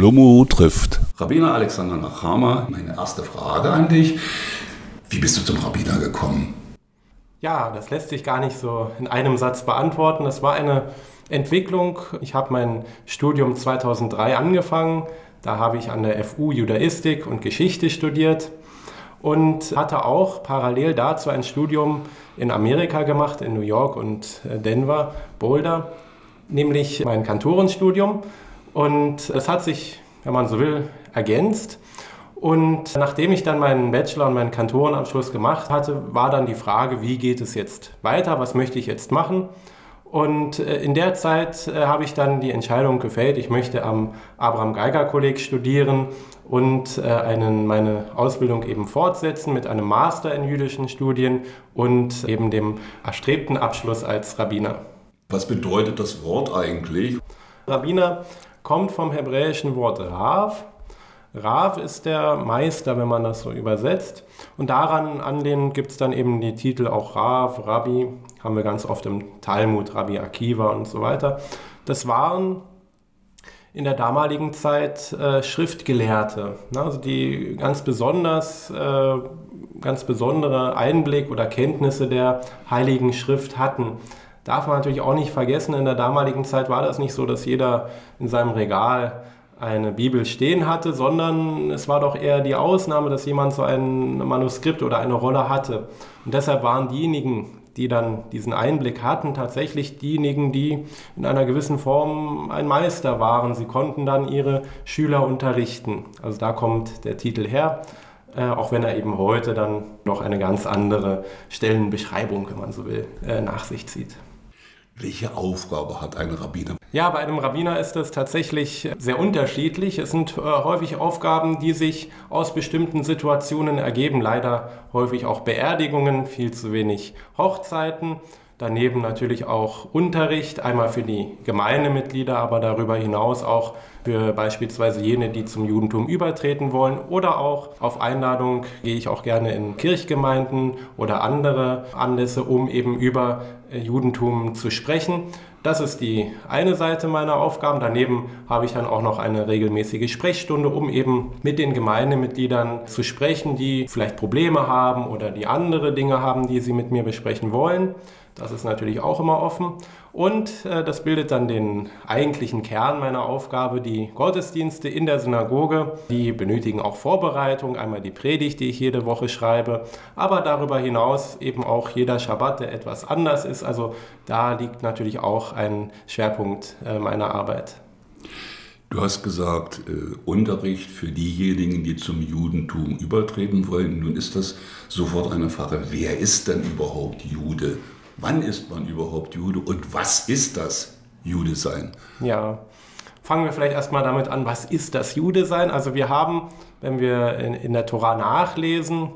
Schlomo trifft. Rabbiner Alexander Nachama, meine erste Frage an dich. Wie bist du zum Rabbiner gekommen? Ja, das lässt sich gar nicht so in einem Satz beantworten. Das war eine Entwicklung. Ich habe mein Studium 2003 angefangen. Da habe ich an der FU Judaistik und Geschichte studiert und hatte auch parallel dazu ein Studium in Amerika gemacht, in New York und äh, Denver, Boulder, nämlich mein Kantorenstudium. Und es hat sich, wenn man so will, ergänzt. Und nachdem ich dann meinen Bachelor und meinen Kantorenabschluss gemacht hatte, war dann die Frage, wie geht es jetzt weiter, was möchte ich jetzt machen? Und äh, in der Zeit äh, habe ich dann die Entscheidung gefällt, ich möchte am Abraham Geiger Kolleg studieren und äh, einen, meine Ausbildung eben fortsetzen mit einem Master in jüdischen Studien und eben dem erstrebten Abschluss als Rabbiner. Was bedeutet das Wort eigentlich? Rabbiner kommt vom hebräischen Wort Rav. Rav ist der Meister, wenn man das so übersetzt. Und daran anlehnend gibt es dann eben die Titel auch Rav, Rabbi, haben wir ganz oft im Talmud, Rabbi Akiva und so weiter. Das waren in der damaligen Zeit äh, Schriftgelehrte, ne? also die ganz besonders, äh, ganz besondere Einblick oder Kenntnisse der Heiligen Schrift hatten. Darf man natürlich auch nicht vergessen, in der damaligen Zeit war das nicht so, dass jeder in seinem Regal eine Bibel stehen hatte, sondern es war doch eher die Ausnahme, dass jemand so ein Manuskript oder eine Rolle hatte. Und deshalb waren diejenigen, die dann diesen Einblick hatten, tatsächlich diejenigen, die in einer gewissen Form ein Meister waren. Sie konnten dann ihre Schüler unterrichten. Also da kommt der Titel her, äh, auch wenn er eben heute dann noch eine ganz andere Stellenbeschreibung, wenn man so will, äh, nach sich zieht. Welche Aufgabe hat ein Rabbiner? Ja, bei einem Rabbiner ist es tatsächlich sehr unterschiedlich. Es sind äh, häufig Aufgaben, die sich aus bestimmten Situationen ergeben. Leider häufig auch Beerdigungen, viel zu wenig Hochzeiten. Daneben natürlich auch Unterricht, einmal für die Gemeindemitglieder, aber darüber hinaus auch für beispielsweise jene, die zum Judentum übertreten wollen. Oder auch auf Einladung gehe ich auch gerne in Kirchgemeinden oder andere Anlässe, um eben über Judentum zu sprechen. Das ist die eine Seite meiner Aufgaben. Daneben habe ich dann auch noch eine regelmäßige Sprechstunde, um eben mit den Gemeindemitgliedern zu sprechen, die vielleicht Probleme haben oder die andere Dinge haben, die sie mit mir besprechen wollen. Das ist natürlich auch immer offen. Und äh, das bildet dann den eigentlichen Kern meiner Aufgabe, die Gottesdienste in der Synagoge. Die benötigen auch Vorbereitung, einmal die Predigt, die ich jede Woche schreibe, aber darüber hinaus eben auch jeder Schabbat, der etwas anders ist. Also da liegt natürlich auch ein Schwerpunkt äh, meiner Arbeit. Du hast gesagt, äh, Unterricht für diejenigen, die zum Judentum übertreten wollen. Nun ist das sofort eine Frage, wer ist denn überhaupt Jude? Wann ist man überhaupt Jude und was ist das Jude sein? Ja, fangen wir vielleicht erstmal damit an, was ist das Jude sein? Also wir haben, wenn wir in, in der Tora nachlesen,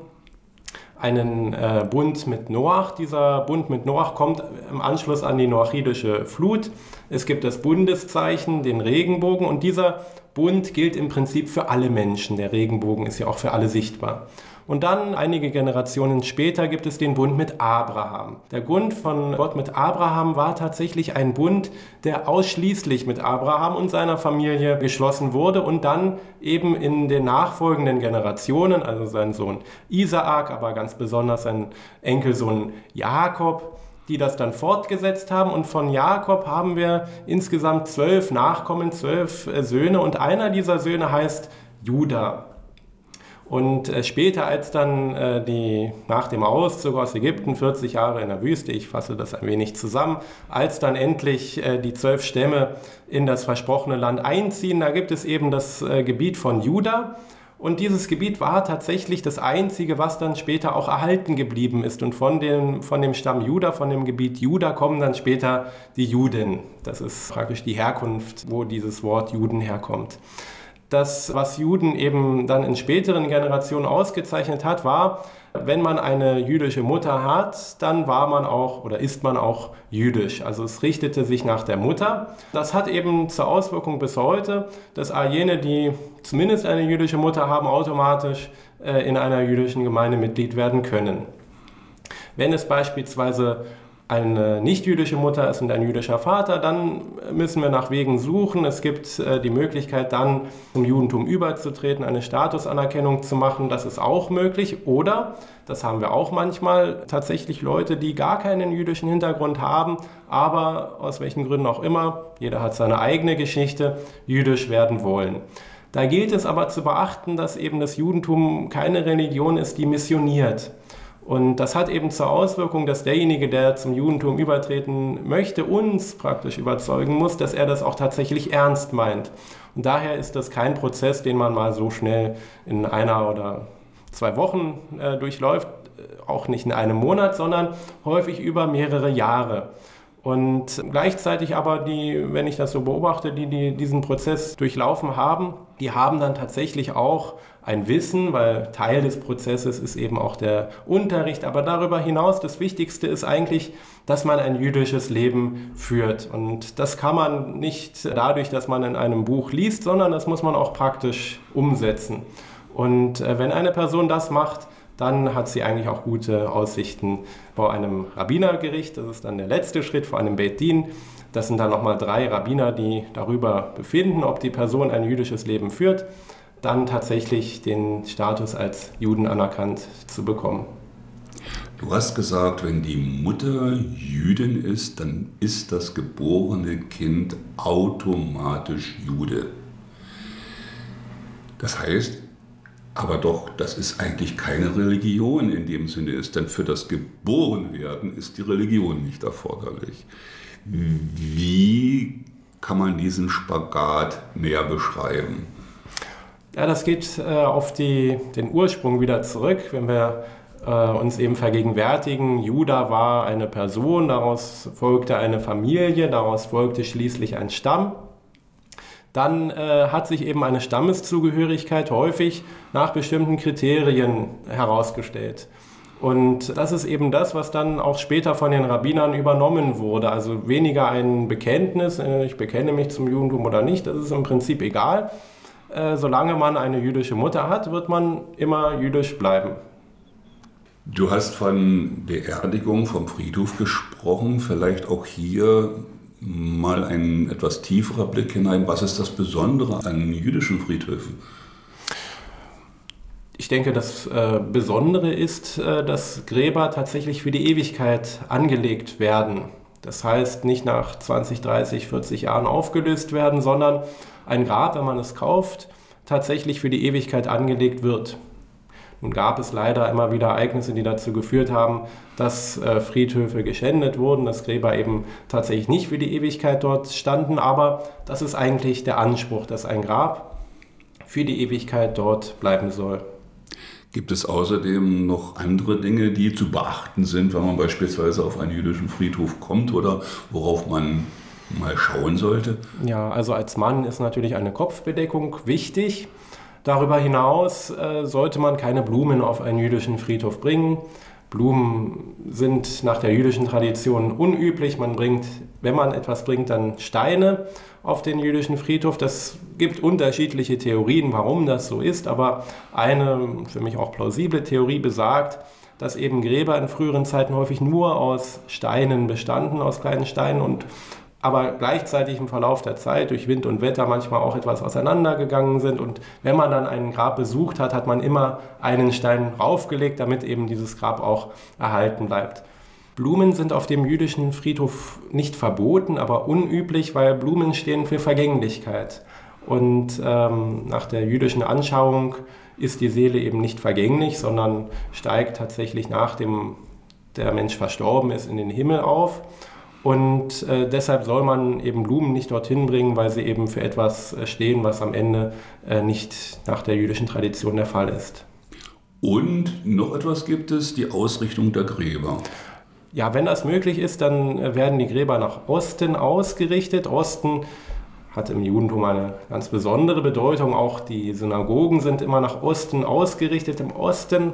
einen äh, Bund mit Noach. Dieser Bund mit Noach kommt im Anschluss an die noachidische Flut. Es gibt das Bundeszeichen, den Regenbogen und dieser Bund gilt im Prinzip für alle Menschen. Der Regenbogen ist ja auch für alle sichtbar. Und dann, einige Generationen später, gibt es den Bund mit Abraham. Der Bund von Gott mit Abraham war tatsächlich ein Bund, der ausschließlich mit Abraham und seiner Familie geschlossen wurde und dann eben in den nachfolgenden Generationen, also sein Sohn Isaak, aber ganz besonders sein Enkelsohn Jakob, die das dann fortgesetzt haben. Und von Jakob haben wir insgesamt zwölf Nachkommen, zwölf äh, Söhne. Und einer dieser Söhne heißt Judah. Und äh, später, als dann äh, die, nach dem Auszug aus Ägypten, 40 Jahre in der Wüste, ich fasse das ein wenig zusammen, als dann endlich äh, die zwölf Stämme in das versprochene Land einziehen, da gibt es eben das Gebiet von Juda. Und dieses Gebiet war tatsächlich das einzige, was dann später auch erhalten geblieben ist. Und von dem, von dem Stamm Juda, von dem Gebiet Juda kommen dann später die Juden. Das ist praktisch die Herkunft, wo dieses Wort Juden herkommt. Das, was Juden eben dann in späteren Generationen ausgezeichnet hat, war, wenn man eine jüdische Mutter hat, dann war man auch oder ist man auch jüdisch. Also es richtete sich nach der Mutter. Das hat eben zur Auswirkung bis heute, dass all jene, die zumindest eine jüdische Mutter haben, automatisch äh, in einer jüdischen Gemeinde Mitglied werden können. Wenn es beispielsweise eine nicht-jüdische Mutter ist und ein jüdischer Vater, dann müssen wir nach Wegen suchen. Es gibt äh, die Möglichkeit, dann zum Judentum überzutreten, eine Statusanerkennung zu machen. Das ist auch möglich. Oder, das haben wir auch manchmal, tatsächlich Leute, die gar keinen jüdischen Hintergrund haben, aber aus welchen Gründen auch immer, jeder hat seine eigene Geschichte, jüdisch werden wollen. Da gilt es aber zu beachten, dass eben das Judentum keine Religion ist, die missioniert. Und das hat eben zur Auswirkung, dass derjenige, der zum Judentum übertreten möchte, uns praktisch überzeugen muss, dass er das auch tatsächlich ernst meint. Und daher ist das kein Prozess, den man mal so schnell in einer oder zwei Wochen äh, durchläuft, auch nicht in einem Monat, sondern häufig über mehrere Jahre. Und gleichzeitig aber die, wenn ich das so beobachte, die, die diesen Prozess durchlaufen haben, die haben dann tatsächlich auch ein Wissen, weil Teil des Prozesses ist eben auch der Unterricht. Aber darüber hinaus, das Wichtigste ist eigentlich, dass man ein jüdisches Leben führt. Und das kann man nicht dadurch, dass man in einem Buch liest, sondern das muss man auch praktisch umsetzen. Und äh, wenn eine Person das macht, dann hat sie eigentlich auch gute Aussichten vor einem Rabbinergericht. Das ist dann der letzte Schritt vor einem Beit Din. Das sind dann nochmal drei Rabbiner, die darüber befinden, ob die Person ein jüdisches Leben führt, dann tatsächlich den Status als Juden anerkannt zu bekommen. Du hast gesagt, wenn die Mutter Jüdin ist, dann ist das geborene Kind automatisch Jude. Das heißt, aber doch, das ist eigentlich keine Religion in dem Sinne ist, denn für das Geborenwerden ist die Religion nicht erforderlich. Wie kann man diesen Spagat näher beschreiben? Ja, das geht äh, auf die, den Ursprung wieder zurück, wenn wir äh, uns eben vergegenwärtigen, Juda war eine Person, daraus folgte eine Familie, daraus folgte schließlich ein Stamm dann äh, hat sich eben eine Stammeszugehörigkeit häufig nach bestimmten Kriterien herausgestellt. Und das ist eben das, was dann auch später von den Rabbinern übernommen wurde. Also weniger ein Bekenntnis, äh, ich bekenne mich zum Judentum oder nicht, das ist im Prinzip egal. Äh, solange man eine jüdische Mutter hat, wird man immer jüdisch bleiben. Du hast von Beerdigung vom Friedhof gesprochen. Vielleicht auch hier mal ein etwas tieferer Blick hinein. Was ist das Besondere an jüdischen Friedhöfen? Ich denke, das äh, Besondere ist, äh, dass Gräber tatsächlich für die Ewigkeit angelegt werden. Das heißt, nicht nach 20, 30, 40 Jahren aufgelöst werden, sondern ein Grab, wenn man es kauft, tatsächlich für die Ewigkeit angelegt wird. Nun gab es leider immer wieder Ereignisse, die dazu geführt haben, dass äh, Friedhöfe geschändet wurden, dass Gräber eben tatsächlich nicht für die Ewigkeit dort standen. Aber das ist eigentlich der Anspruch, dass ein Grab für die Ewigkeit dort bleiben soll. Gibt es außerdem noch andere Dinge, die zu beachten sind, wenn man beispielsweise auf einen jüdischen Friedhof kommt oder worauf man mal schauen sollte? Ja, also als Mann ist natürlich eine Kopfbedeckung wichtig. Darüber hinaus äh, sollte man keine Blumen auf einen jüdischen Friedhof bringen. Blumen sind nach der jüdischen Tradition unüblich. Man bringt, wenn man etwas bringt, dann Steine auf den jüdischen Friedhof. Das gibt unterschiedliche Theorien, warum das so ist, aber eine für mich auch plausible Theorie besagt, dass eben Gräber in früheren Zeiten häufig nur aus Steinen bestanden, aus kleinen Steinen und aber gleichzeitig im Verlauf der Zeit durch Wind und Wetter manchmal auch etwas auseinandergegangen sind. Und wenn man dann ein Grab besucht hat, hat man immer einen Stein raufgelegt, damit eben dieses Grab auch erhalten bleibt. Blumen sind auf dem jüdischen Friedhof nicht verboten, aber unüblich, weil Blumen stehen für Vergänglichkeit. Und ähm, nach der jüdischen Anschauung ist die Seele eben nicht vergänglich, sondern steigt tatsächlich nachdem der Mensch verstorben ist in den Himmel auf. Und äh, deshalb soll man eben Blumen nicht dorthin bringen, weil sie eben für etwas äh, stehen, was am Ende äh, nicht nach der jüdischen Tradition der Fall ist. Und noch etwas gibt es, die Ausrichtung der Gräber. Ja, wenn das möglich ist, dann äh, werden die Gräber nach Osten ausgerichtet. Osten hat im Judentum eine ganz besondere Bedeutung. Auch die Synagogen sind immer nach Osten ausgerichtet. Im Osten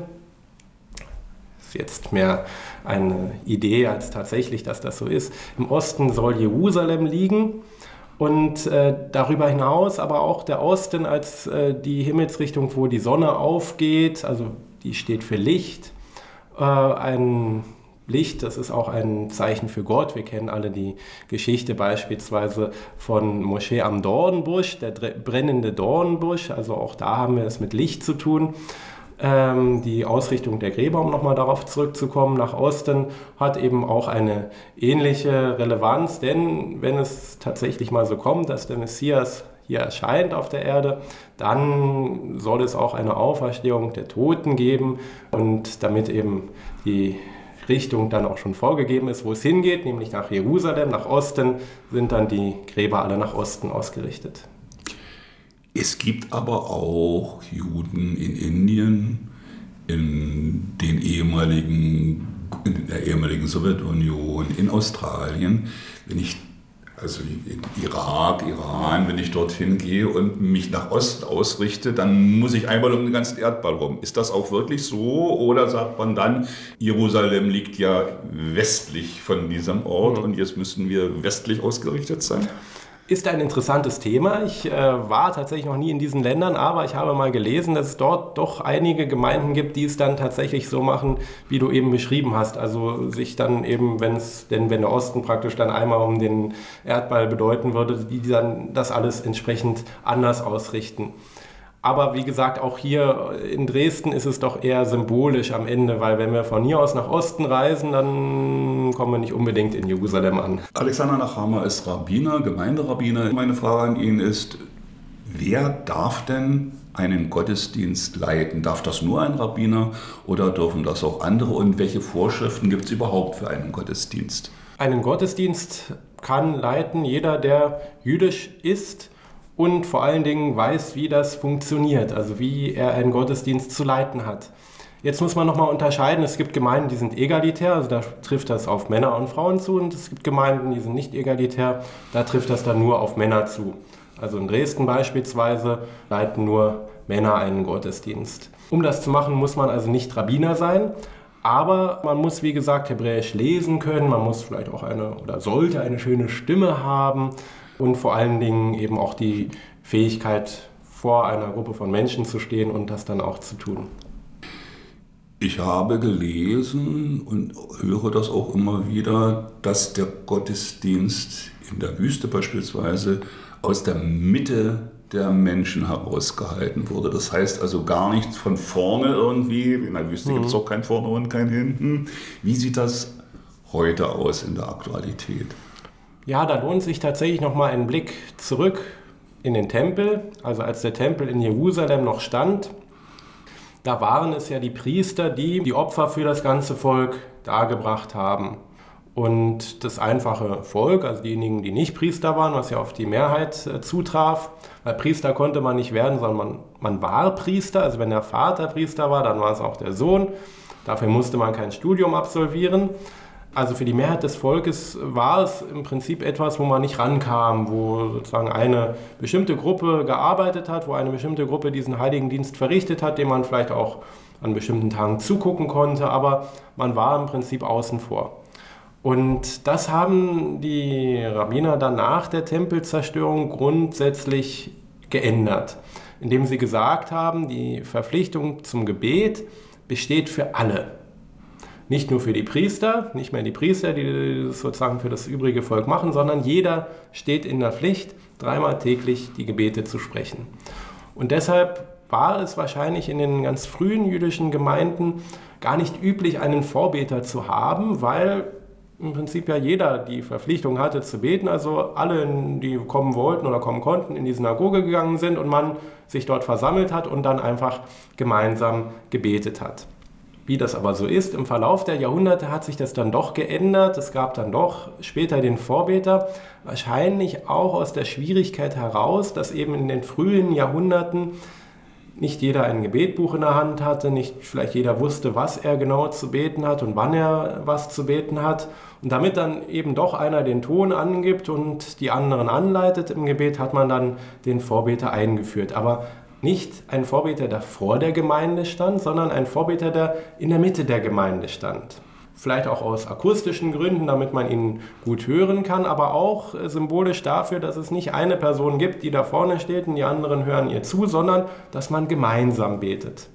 jetzt mehr eine Idee als tatsächlich, dass das so ist. Im Osten soll Jerusalem liegen. Und äh, darüber hinaus aber auch der Osten als äh, die Himmelsrichtung, wo die Sonne aufgeht, also die steht für Licht. Äh, ein Licht, das ist auch ein Zeichen für Gott. Wir kennen alle die Geschichte beispielsweise von Moschee am Dornbusch, der brennende Dornbusch. Also auch da haben wir es mit Licht zu tun. Ähm, die Ausrichtung der Gräber, um nochmal darauf zurückzukommen, nach Osten hat eben auch eine ähnliche Relevanz, denn wenn es tatsächlich mal so kommt, dass der Messias hier erscheint auf der Erde, dann soll es auch eine Auferstehung der Toten geben und damit eben die Richtung dann auch schon vorgegeben ist, wo es hingeht, nämlich nach Jerusalem, nach Osten, sind dann die Gräber alle nach Osten ausgerichtet. Es gibt aber auch Juden in Indien, in den ehemaligen, in der ehemaligen Sowjetunion, in Australien. Wenn ich also in Irak, Iran, wenn ich dorthin gehe und mich nach Osten ausrichte, dann muss ich einmal um den ganzen Erdball rum. Ist das auch wirklich so? Oder sagt man dann, Jerusalem liegt ja westlich von diesem Ort und jetzt müssen wir westlich ausgerichtet sein? Ist ein interessantes Thema. Ich äh, war tatsächlich noch nie in diesen Ländern, aber ich habe mal gelesen, dass es dort doch einige Gemeinden gibt, die es dann tatsächlich so machen, wie du eben beschrieben hast. Also sich dann eben, wenn es, denn wenn der Osten praktisch dann einmal um den Erdball bedeuten würde, die dann das alles entsprechend anders ausrichten. Aber wie gesagt, auch hier in Dresden ist es doch eher symbolisch am Ende, weil wenn wir von hier aus nach Osten reisen, dann kommen wir nicht unbedingt in Jerusalem an. Alexander Nachama ist Rabbiner, Gemeinderabbiner. Meine Frage an ihn ist, wer darf denn einen Gottesdienst leiten? Darf das nur ein Rabbiner oder dürfen das auch andere? Und welche Vorschriften gibt es überhaupt für einen Gottesdienst? Einen Gottesdienst kann leiten jeder, der jüdisch ist und vor allen Dingen weiß, wie das funktioniert, also wie er einen Gottesdienst zu leiten hat. Jetzt muss man nochmal unterscheiden, es gibt Gemeinden, die sind egalitär, also da trifft das auf Männer und Frauen zu und es gibt Gemeinden, die sind nicht egalitär, da trifft das dann nur auf Männer zu. Also in Dresden beispielsweise leiten nur Männer einen Gottesdienst. Um das zu machen, muss man also nicht Rabbiner sein, aber man muss, wie gesagt, Hebräisch lesen können, man muss vielleicht auch eine oder sollte eine schöne Stimme haben und vor allen Dingen eben auch die Fähigkeit, vor einer Gruppe von Menschen zu stehen und das dann auch zu tun. Ich habe gelesen und höre das auch immer wieder, dass der Gottesdienst in der Wüste beispielsweise aus der Mitte der Menschen herausgehalten wurde. Das heißt also gar nichts von vorne irgendwie. In der Wüste mhm. gibt es auch kein Vorne und kein Hinten. Wie sieht das heute aus in der Aktualität? Ja, da lohnt sich tatsächlich nochmal ein Blick zurück in den Tempel. Also als der Tempel in Jerusalem noch stand, da waren es ja die Priester, die die Opfer für das ganze Volk dargebracht haben. Und das einfache Volk, also diejenigen, die nicht Priester waren, was ja auf die Mehrheit äh, zutraf, weil Priester konnte man nicht werden, sondern man, man war Priester. Also wenn der Vater Priester war, dann war es auch der Sohn. Dafür musste man kein Studium absolvieren. Also für die Mehrheit des Volkes war es im Prinzip etwas, wo man nicht rankam, wo sozusagen eine bestimmte Gruppe gearbeitet hat, wo eine bestimmte Gruppe diesen Heiligendienst verrichtet hat, dem man vielleicht auch an bestimmten Tagen zugucken konnte, aber man war im Prinzip außen vor. Und das haben die Rabbiner dann nach der Tempelzerstörung grundsätzlich geändert, indem sie gesagt haben, die Verpflichtung zum Gebet besteht für alle. Nicht nur für die Priester, nicht mehr die Priester, die das sozusagen für das übrige Volk machen, sondern jeder steht in der Pflicht, dreimal täglich die Gebete zu sprechen. Und deshalb war es wahrscheinlich in den ganz frühen jüdischen Gemeinden gar nicht üblich, einen Vorbeter zu haben, weil im Prinzip ja jeder die Verpflichtung hatte zu beten, also alle, die kommen wollten oder kommen konnten, in die Synagoge gegangen sind und man sich dort versammelt hat und dann einfach gemeinsam gebetet hat. Wie das aber so ist, im Verlauf der Jahrhunderte hat sich das dann doch geändert. Es gab dann doch später den Vorbeter, wahrscheinlich auch aus der Schwierigkeit heraus, dass eben in den frühen Jahrhunderten nicht jeder ein Gebetbuch in der Hand hatte, nicht vielleicht jeder wusste, was er genau zu beten hat und wann er was zu beten hat. Und damit dann eben doch einer den Ton angibt und die anderen anleitet im Gebet, hat man dann den Vorbeter eingeführt. Aber nicht ein Vorbeter, der vor der Gemeinde stand, sondern ein Vorbeter, der in der Mitte der Gemeinde stand. Vielleicht auch aus akustischen Gründen, damit man ihn gut hören kann, aber auch äh, symbolisch dafür, dass es nicht eine Person gibt, die da vorne steht und die anderen hören ihr zu, sondern dass man gemeinsam betet.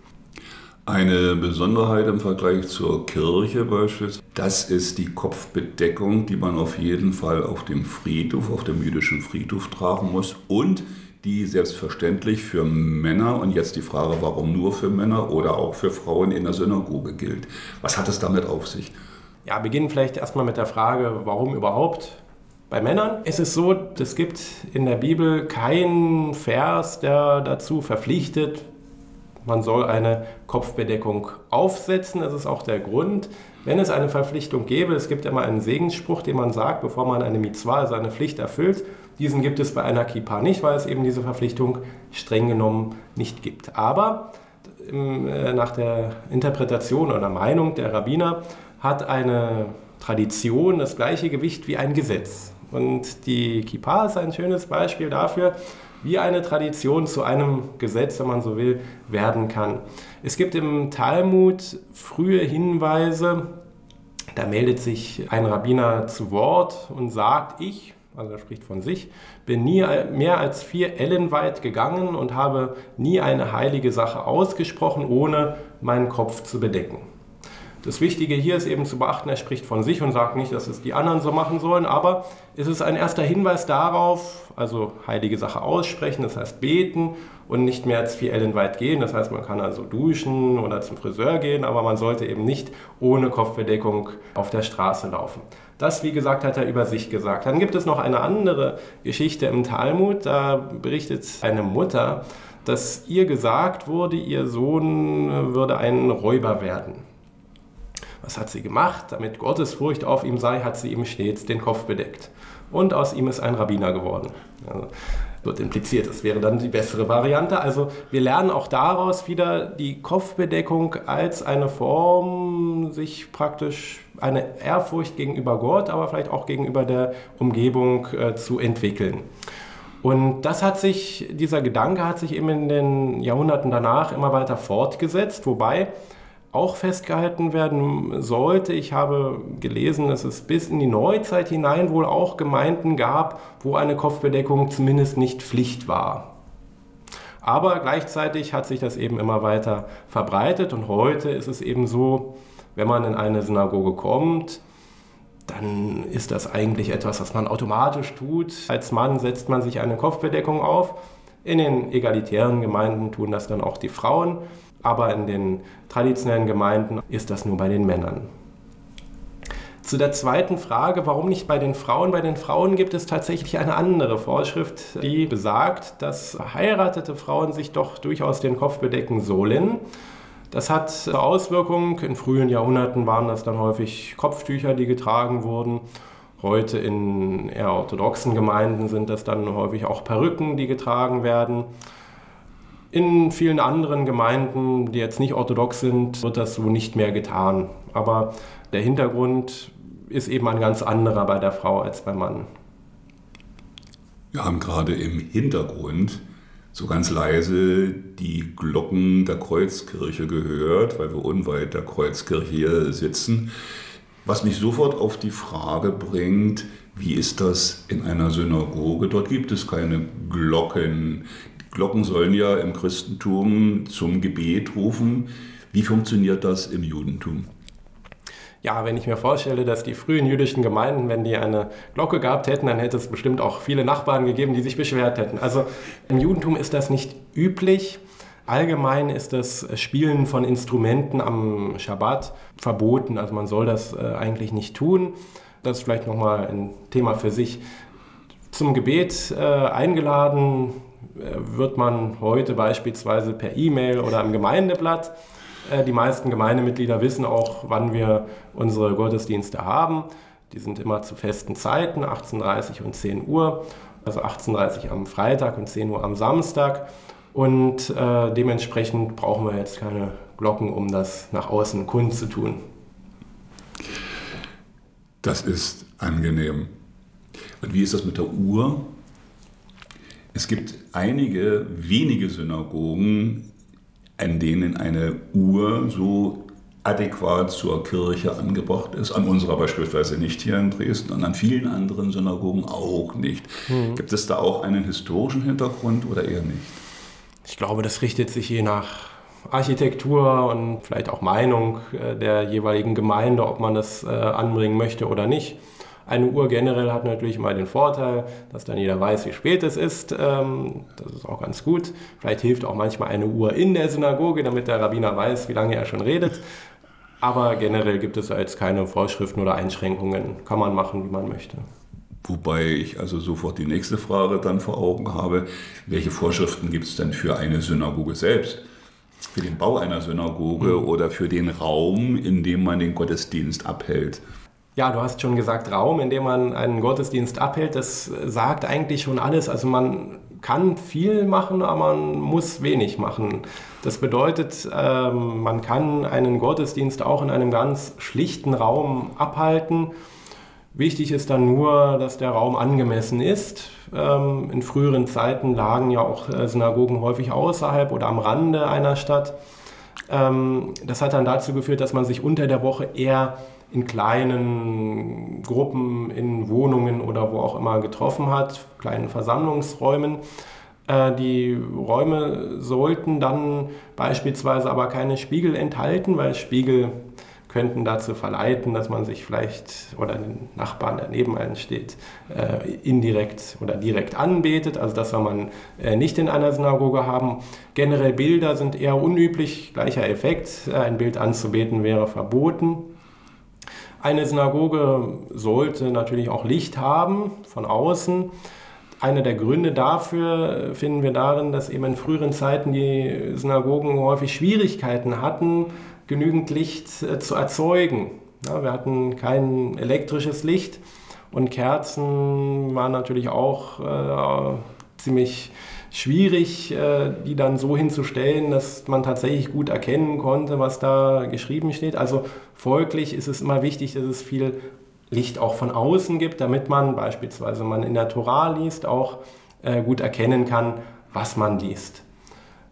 Eine Besonderheit im Vergleich zur Kirche beispielsweise, das ist die Kopfbedeckung, die man auf jeden Fall auf dem Friedhof, auf dem jüdischen Friedhof tragen muss und die selbstverständlich für Männer und jetzt die Frage, warum nur für Männer oder auch für Frauen in der Synagoge gilt. Was hat es damit auf sich? Ja, beginnen vielleicht erstmal mit der Frage, warum überhaupt bei Männern ist es so, es gibt in der Bibel keinen Vers, der dazu verpflichtet, man soll eine Kopfbedeckung aufsetzen. Das ist auch der Grund, wenn es eine Verpflichtung gäbe. Es gibt immer einen Segensspruch, den man sagt, bevor man eine Mitzvah, also eine Pflicht erfüllt. Diesen gibt es bei einer Kippa nicht, weil es eben diese Verpflichtung streng genommen nicht gibt. Aber äh, nach der Interpretation oder Meinung der Rabbiner hat eine Tradition das gleiche Gewicht wie ein Gesetz. Und die Kippa ist ein schönes Beispiel dafür, wie eine Tradition zu einem Gesetz, wenn man so will, werden kann. Es gibt im Talmud frühe Hinweise, da meldet sich ein Rabbiner zu Wort und sagt, ich, also er spricht von sich, bin nie mehr als vier Ellen weit gegangen und habe nie eine heilige Sache ausgesprochen, ohne meinen Kopf zu bedecken. Das Wichtige hier ist eben zu beachten, er spricht von sich und sagt nicht, dass es die anderen so machen sollen, aber es ist ein erster Hinweis darauf, also heilige Sache aussprechen, das heißt beten und nicht mehr als vier Ellen weit gehen. Das heißt, man kann also duschen oder zum Friseur gehen, aber man sollte eben nicht ohne Kopfbedeckung auf der Straße laufen. Das, wie gesagt, hat er über sich gesagt. Dann gibt es noch eine andere Geschichte im Talmud, da berichtet eine Mutter, dass ihr gesagt wurde, ihr Sohn würde ein Räuber werden. Was hat sie gemacht? Damit Gottesfurcht auf ihm sei, hat sie ihm stets den Kopf bedeckt. Und aus ihm ist ein Rabbiner geworden. Also, wird impliziert, das wäre dann die bessere Variante. Also wir lernen auch daraus wieder die Kopfbedeckung als eine Form, sich praktisch eine Ehrfurcht gegenüber Gott, aber vielleicht auch gegenüber der Umgebung äh, zu entwickeln. Und das hat sich, dieser Gedanke hat sich eben in den Jahrhunderten danach immer weiter fortgesetzt, wobei auch festgehalten werden sollte. Ich habe gelesen, dass es bis in die Neuzeit hinein wohl auch Gemeinden gab, wo eine Kopfbedeckung zumindest nicht Pflicht war. Aber gleichzeitig hat sich das eben immer weiter verbreitet und heute ist es eben so, wenn man in eine Synagoge kommt, dann ist das eigentlich etwas, was man automatisch tut. Als Mann setzt man sich eine Kopfbedeckung auf. In den egalitären Gemeinden tun das dann auch die Frauen aber in den traditionellen Gemeinden ist das nur bei den Männern. Zu der zweiten Frage, warum nicht bei den Frauen? Bei den Frauen gibt es tatsächlich eine andere Vorschrift, die besagt, dass heiratete Frauen sich doch durchaus den Kopf bedecken sollen. Das hat Auswirkungen. In frühen Jahrhunderten waren das dann häufig Kopftücher, die getragen wurden. Heute in eher orthodoxen Gemeinden sind das dann häufig auch Perücken, die getragen werden. In vielen anderen Gemeinden, die jetzt nicht orthodox sind, wird das so nicht mehr getan. Aber der Hintergrund ist eben ein ganz anderer bei der Frau als beim Mann. Wir haben gerade im Hintergrund so ganz leise die Glocken der Kreuzkirche gehört, weil wir unweit der Kreuzkirche hier sitzen. Was mich sofort auf die Frage bringt, wie ist das in einer Synagoge? Dort gibt es keine Glocken, Glocken sollen ja im Christentum zum Gebet rufen. Wie funktioniert das im Judentum? Ja, wenn ich mir vorstelle, dass die frühen jüdischen Gemeinden, wenn die eine Glocke gehabt hätten, dann hätte es bestimmt auch viele Nachbarn gegeben, die sich beschwert hätten. Also im Judentum ist das nicht üblich. Allgemein ist das Spielen von Instrumenten am Schabbat verboten. Also man soll das äh, eigentlich nicht tun. Das ist vielleicht nochmal ein Thema für sich. Zum Gebet äh, eingeladen wird man heute beispielsweise per E-Mail oder im Gemeindeblatt. Äh, die meisten Gemeindemitglieder wissen auch, wann wir unsere Gottesdienste haben. Die sind immer zu festen Zeiten, 18.30 und 10 Uhr. Also 18.30 am Freitag und 10 Uhr am Samstag. Und äh, dementsprechend brauchen wir jetzt keine Glocken, um das nach außen kundzutun. Das ist angenehm. Und wie ist das mit der Uhr? Es gibt einige wenige Synagogen, an denen eine Uhr so adäquat zur Kirche angebracht ist. An unserer beispielsweise nicht hier in Dresden und an vielen anderen Synagogen auch nicht. Mhm. Gibt es da auch einen historischen Hintergrund oder eher nicht? Ich glaube, das richtet sich je nach Architektur und vielleicht auch Meinung äh, der jeweiligen Gemeinde, ob man das äh, anbringen möchte oder nicht. Eine Uhr generell hat natürlich immer den Vorteil, dass dann jeder weiß, wie spät es ist. Ähm, das ist auch ganz gut. Vielleicht hilft auch manchmal eine Uhr in der Synagoge, damit der Rabbiner weiß, wie lange er schon redet. Aber generell gibt es jetzt keine Vorschriften oder Einschränkungen. Kann man machen, wie man möchte. Wobei ich also sofort die nächste Frage dann vor Augen habe. Welche Vorschriften gibt es denn für eine Synagoge selbst? Für den Bau einer Synagoge mhm. oder für den Raum, in dem man den Gottesdienst abhält? Ja, du hast schon gesagt, Raum, in dem man einen Gottesdienst abhält, das sagt eigentlich schon alles. Also man kann viel machen, aber man muss wenig machen. Das bedeutet, ähm, man kann einen Gottesdienst auch in einem ganz schlichten Raum abhalten Wichtig ist dann nur, dass der Raum angemessen ist. Ähm, in früheren Zeiten lagen ja auch äh, Synagogen häufig außerhalb oder am Rande einer Stadt. Ähm, das hat dann dazu geführt, dass man sich unter der Woche eher in kleinen Gruppen, in Wohnungen oder wo auch immer getroffen hat, kleinen Versammlungsräumen. Äh, die Räume sollten dann beispielsweise aber keine Spiegel enthalten, weil Spiegel könnten dazu verleiten, dass man sich vielleicht oder den Nachbarn, der neben einem steht, äh, indirekt oder direkt anbetet. Also das soll man äh, nicht in einer Synagoge haben. Generell Bilder sind eher unüblich, gleicher Effekt. Ein Bild anzubeten wäre verboten. Eine Synagoge sollte natürlich auch Licht haben von außen. Einer der Gründe dafür finden wir darin, dass eben in früheren Zeiten die Synagogen häufig Schwierigkeiten hatten, genügend Licht äh, zu erzeugen. Ja, wir hatten kein elektrisches Licht und Kerzen waren natürlich auch äh, ziemlich schwierig, äh, die dann so hinzustellen, dass man tatsächlich gut erkennen konnte, was da geschrieben steht. Also folglich ist es immer wichtig, dass es viel Licht auch von außen gibt, damit man beispielsweise, wenn man in der Torah liest, auch äh, gut erkennen kann, was man liest.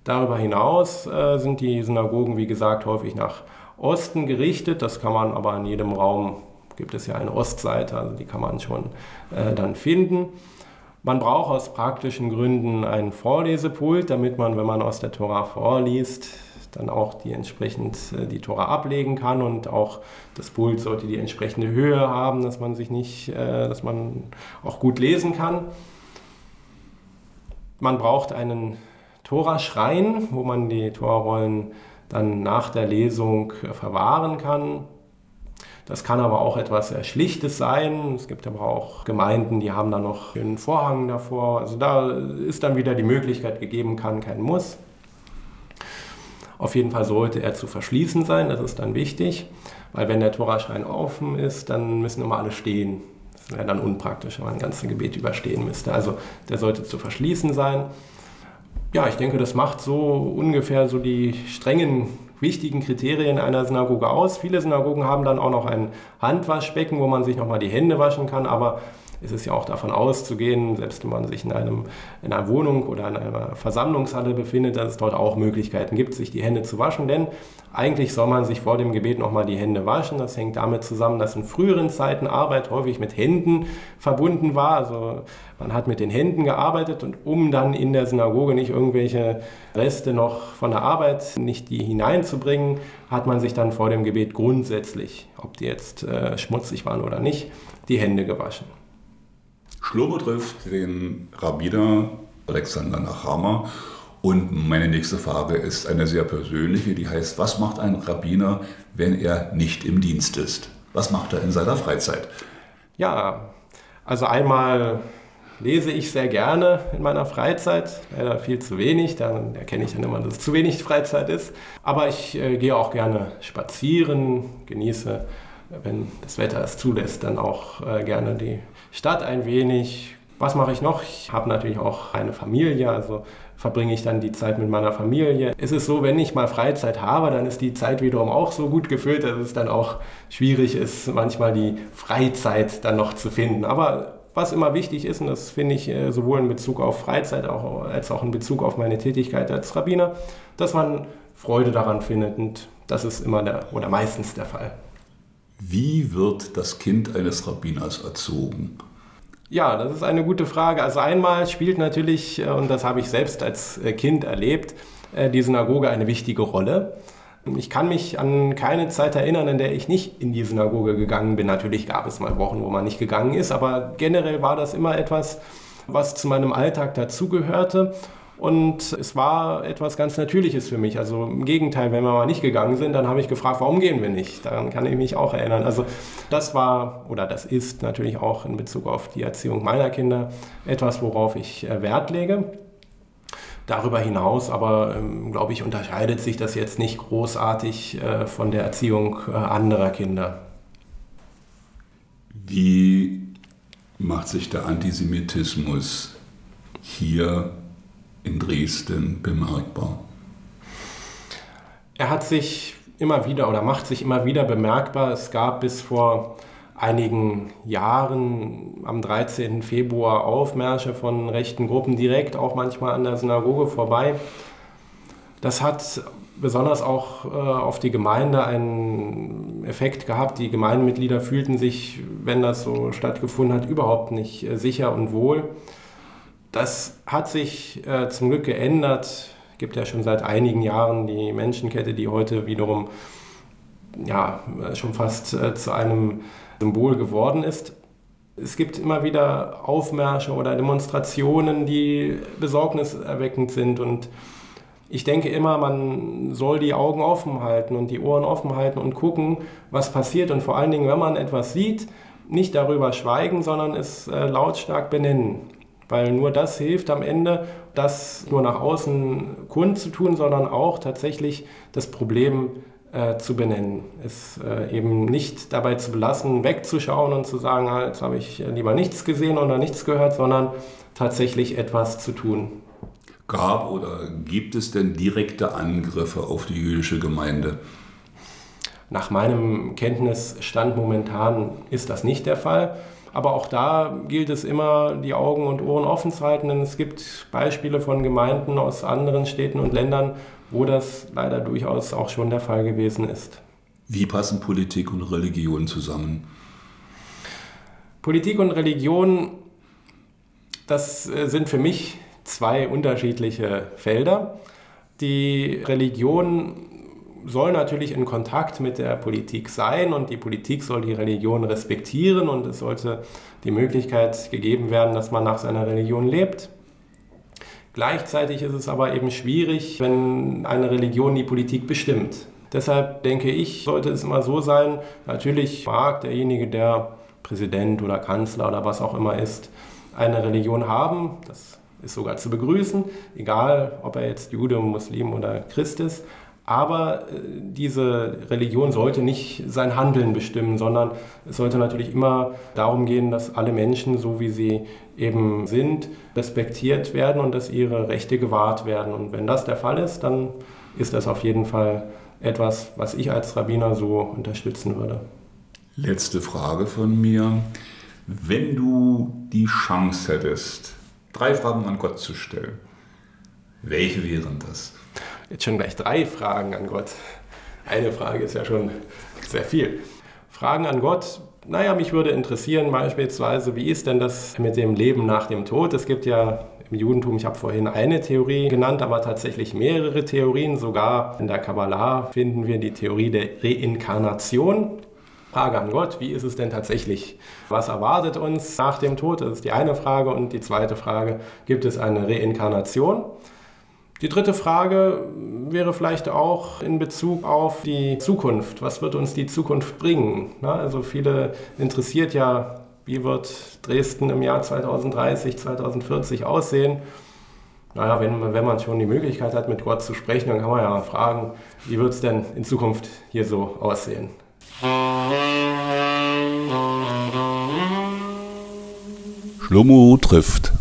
Darüber hinaus äh, sind die Synagogen, wie gesagt, häufig nach Osten gerichtet. Das kann man aber in jedem Raum, gibt es ja eine Ostseite, also die kann man schon äh, dann finden. Man braucht aus praktischen Gründen ein Vorlesepult, damit man, wenn man aus der Tora vorliest, dann auch die entsprechend äh, die Tora ablegen kann und auch das Pult sollte die entsprechende Höhe haben, dass man sich nicht, äh, dass man auch gut lesen kann. Man braucht einen Tora-Schrein, wo man die Torarollen dann nach der Lesung verwahren kann. Das kann aber auch etwas sehr Schlichtes sein. Es gibt aber auch Gemeinden, die haben da noch einen Vorhang davor. Also da ist dann wieder die Möglichkeit gegeben, kann, kein Muss. Auf jeden Fall sollte er zu verschließen sein, das ist dann wichtig, weil wenn der Toraschrein offen ist, dann müssen immer alle stehen. Das wäre dann unpraktisch, wenn man ein ganzes Gebet überstehen müsste. Also der sollte zu verschließen sein ja, ich denke, das macht so ungefähr so die strengen, wichtigen Kriterien einer Synagoge aus. Viele Synagogen haben dann auch noch ein Handwaschbecken, wo man sich nochmal die Hände waschen kann, aber es ist ja auch davon auszugehen, selbst wenn man sich in, einem, in einer Wohnung oder in einer Versammlungshalle befindet, dass es dort auch Möglichkeiten gibt, sich die Hände zu waschen. Denn eigentlich soll man sich vor dem Gebet nochmal die Hände waschen. Das hängt damit zusammen, dass in früheren Zeiten Arbeit häufig mit Händen verbunden war. Also man hat mit den Händen gearbeitet und um dann in der Synagoge nicht irgendwelche Reste noch von der Arbeit, nicht die hineinzubringen, hat man sich dann vor dem Gebet grundsätzlich, ob die jetzt äh, schmutzig waren oder nicht, die Hände gewaschen. Schlomo trifft den Rabbiner Alexander Nachama. Und meine nächste Frage ist eine sehr persönliche, die heißt, was macht ein Rabbiner, wenn er nicht im Dienst ist? Was macht er in seiner Freizeit? Ja, also einmal lese ich sehr gerne in meiner Freizeit, leider viel zu wenig, dann erkenne ich dann immer, dass es zu wenig Freizeit ist. Aber ich äh, gehe auch gerne spazieren, genieße, wenn das Wetter es zulässt, dann auch äh, gerne die Stadt ein wenig. Was mache ich noch? Ich habe natürlich auch eine Familie, also verbringe ich dann die Zeit mit meiner Familie. Es ist so, wenn ich mal Freizeit habe, dann ist die Zeit wiederum auch so gut gefüllt, dass es dann auch schwierig ist, manchmal die Freizeit dann noch zu finden. Aber was immer wichtig ist, und das finde ich äh, sowohl in Bezug auf Freizeit als auch in Bezug auf meine Tätigkeit als Rabbiner, dass man Freude daran findet und das ist immer der oder meistens der Fall. Wie wird das Kind eines Rabbiners erzogen? Ja, das ist eine gute Frage. Also einmal spielt natürlich, äh, und das habe ich selbst als äh, Kind erlebt, äh, die Synagoge eine wichtige Rolle. Ich kann mich an keine Zeit erinnern, in der ich nicht in die Synagoge gegangen bin. Natürlich gab es mal Wochen, wo man nicht gegangen ist, aber generell war das immer etwas, was zu meinem Alltag dazugehörte. Und es war etwas ganz Natürliches für mich. Also im Gegenteil, wenn wir mal nicht gegangen sind, dann habe ich gefragt, warum gehen wir nicht? Daran kann ich mich auch erinnern. Also das war oder das ist natürlich auch in Bezug auf die Erziehung meiner Kinder etwas, worauf ich äh, Wert lege. Darüber hinaus aber, ähm, glaube ich, unterscheidet sich das jetzt nicht großartig äh, von der Erziehung äh, anderer Kinder. Wie macht sich der Antisemitismus hier in Dresden bemerkbar? Er hat sich immer wieder oder macht sich immer wieder bemerkbar. Es gab bis vor einigen Jahren am 13. Februar Aufmärsche von rechten Gruppen direkt auch manchmal an der Synagoge vorbei. Das hat besonders auch äh, auf die Gemeinde einen Effekt gehabt. Die Gemeindemitglieder fühlten sich, wenn das so stattgefunden hat, überhaupt nicht äh, sicher und wohl. Das hat sich äh, zum Glück geändert. Es gibt ja schon seit einigen Jahren die Menschenkette, die heute wiederum ja, schon fast äh, zu einem Symbol geworden ist. Es gibt immer wieder Aufmärsche oder Demonstrationen, die besorgniserweckend sind. Und ich denke immer, man soll die Augen offen halten und die Ohren offen halten und gucken, was passiert. Und vor allen Dingen, wenn man etwas sieht, nicht darüber schweigen, sondern es äh, lautstark benennen. Weil nur das hilft am Ende, das nur nach außen kundzutun, sondern auch tatsächlich das Problem äh, zu benennen. Es äh, eben nicht dabei zu belassen, wegzuschauen und zu sagen, ah, jetzt habe ich lieber nichts gesehen oder nichts gehört, sondern tatsächlich etwas zu tun. Gab oder gibt es denn direkte Angriffe auf die jüdische Gemeinde? Nach meinem Kenntnisstand momentan ist das nicht der Fall. Aber auch da gilt es immer, die Augen und Ohren offen zu halten, denn es gibt Beispiele von Gemeinden aus anderen Städten und Ländern, wo das leider durchaus auch schon der Fall gewesen ist. Wie passen Politik und Religion zusammen? Politik und Religion, das äh, sind für mich zwei unterschiedliche Felder. Die Religion soll natürlich in Kontakt mit der Politik sein und die Politik soll die Religion respektieren und es sollte die Möglichkeit gegeben werden, dass man nach seiner Religion lebt. Gleichzeitig ist es aber eben schwierig, wenn eine Religion die Politik bestimmt. Deshalb denke ich, sollte es immer so sein, natürlich mag derjenige, der Präsident oder Kanzler oder was auch immer ist, eine Religion haben. Das ist sogar zu begrüßen, egal ob er jetzt Jude, Muslim oder Christ ist. Aber äh, diese Religion sollte nicht sein Handeln bestimmen, sondern es sollte natürlich immer darum gehen, dass alle Menschen, so wie sie eben sind, respektiert werden und dass ihre Rechte gewahrt werden. Und wenn das der Fall ist, dann ist das auf jeden Fall etwas, was ich als Rabbiner so unterstützen würde. Letzte Frage von mir. Wenn du die Chance hättest, drei Fragen an Gott zu stellen, welche wären das? Jetzt schon gleich drei Fragen an Gott. Eine Frage ist ja schon sehr viel. Fragen an Gott. Naja, mich würde interessieren beispielsweise, wie ist denn das mit dem Leben nach dem Tod? Es gibt ja im Judentum, ich habe vorhin eine Theorie genannt, aber tatsächlich mehrere Theorien. Sogar in der Kabbalah finden wir die Theorie der Reinkarnation. Frage an Gott, wie ist es denn tatsächlich? Was erwartet uns nach dem Tod? Das ist die eine Frage. Und die zweite Frage, gibt es eine Reinkarnation? Die dritte Frage wäre vielleicht auch in Bezug auf die Zukunft. Was wird uns die Zukunft bringen? also viele interessiert ja, wie wird Dresden im Jahr 2030, 2040 aussehen? Naja, wenn, wenn man schon die Möglichkeit hat, mit Gott zu sprechen, dann kann man ja fragen, wie wird es denn in Zukunft hier so aussehen? Schlummo trifft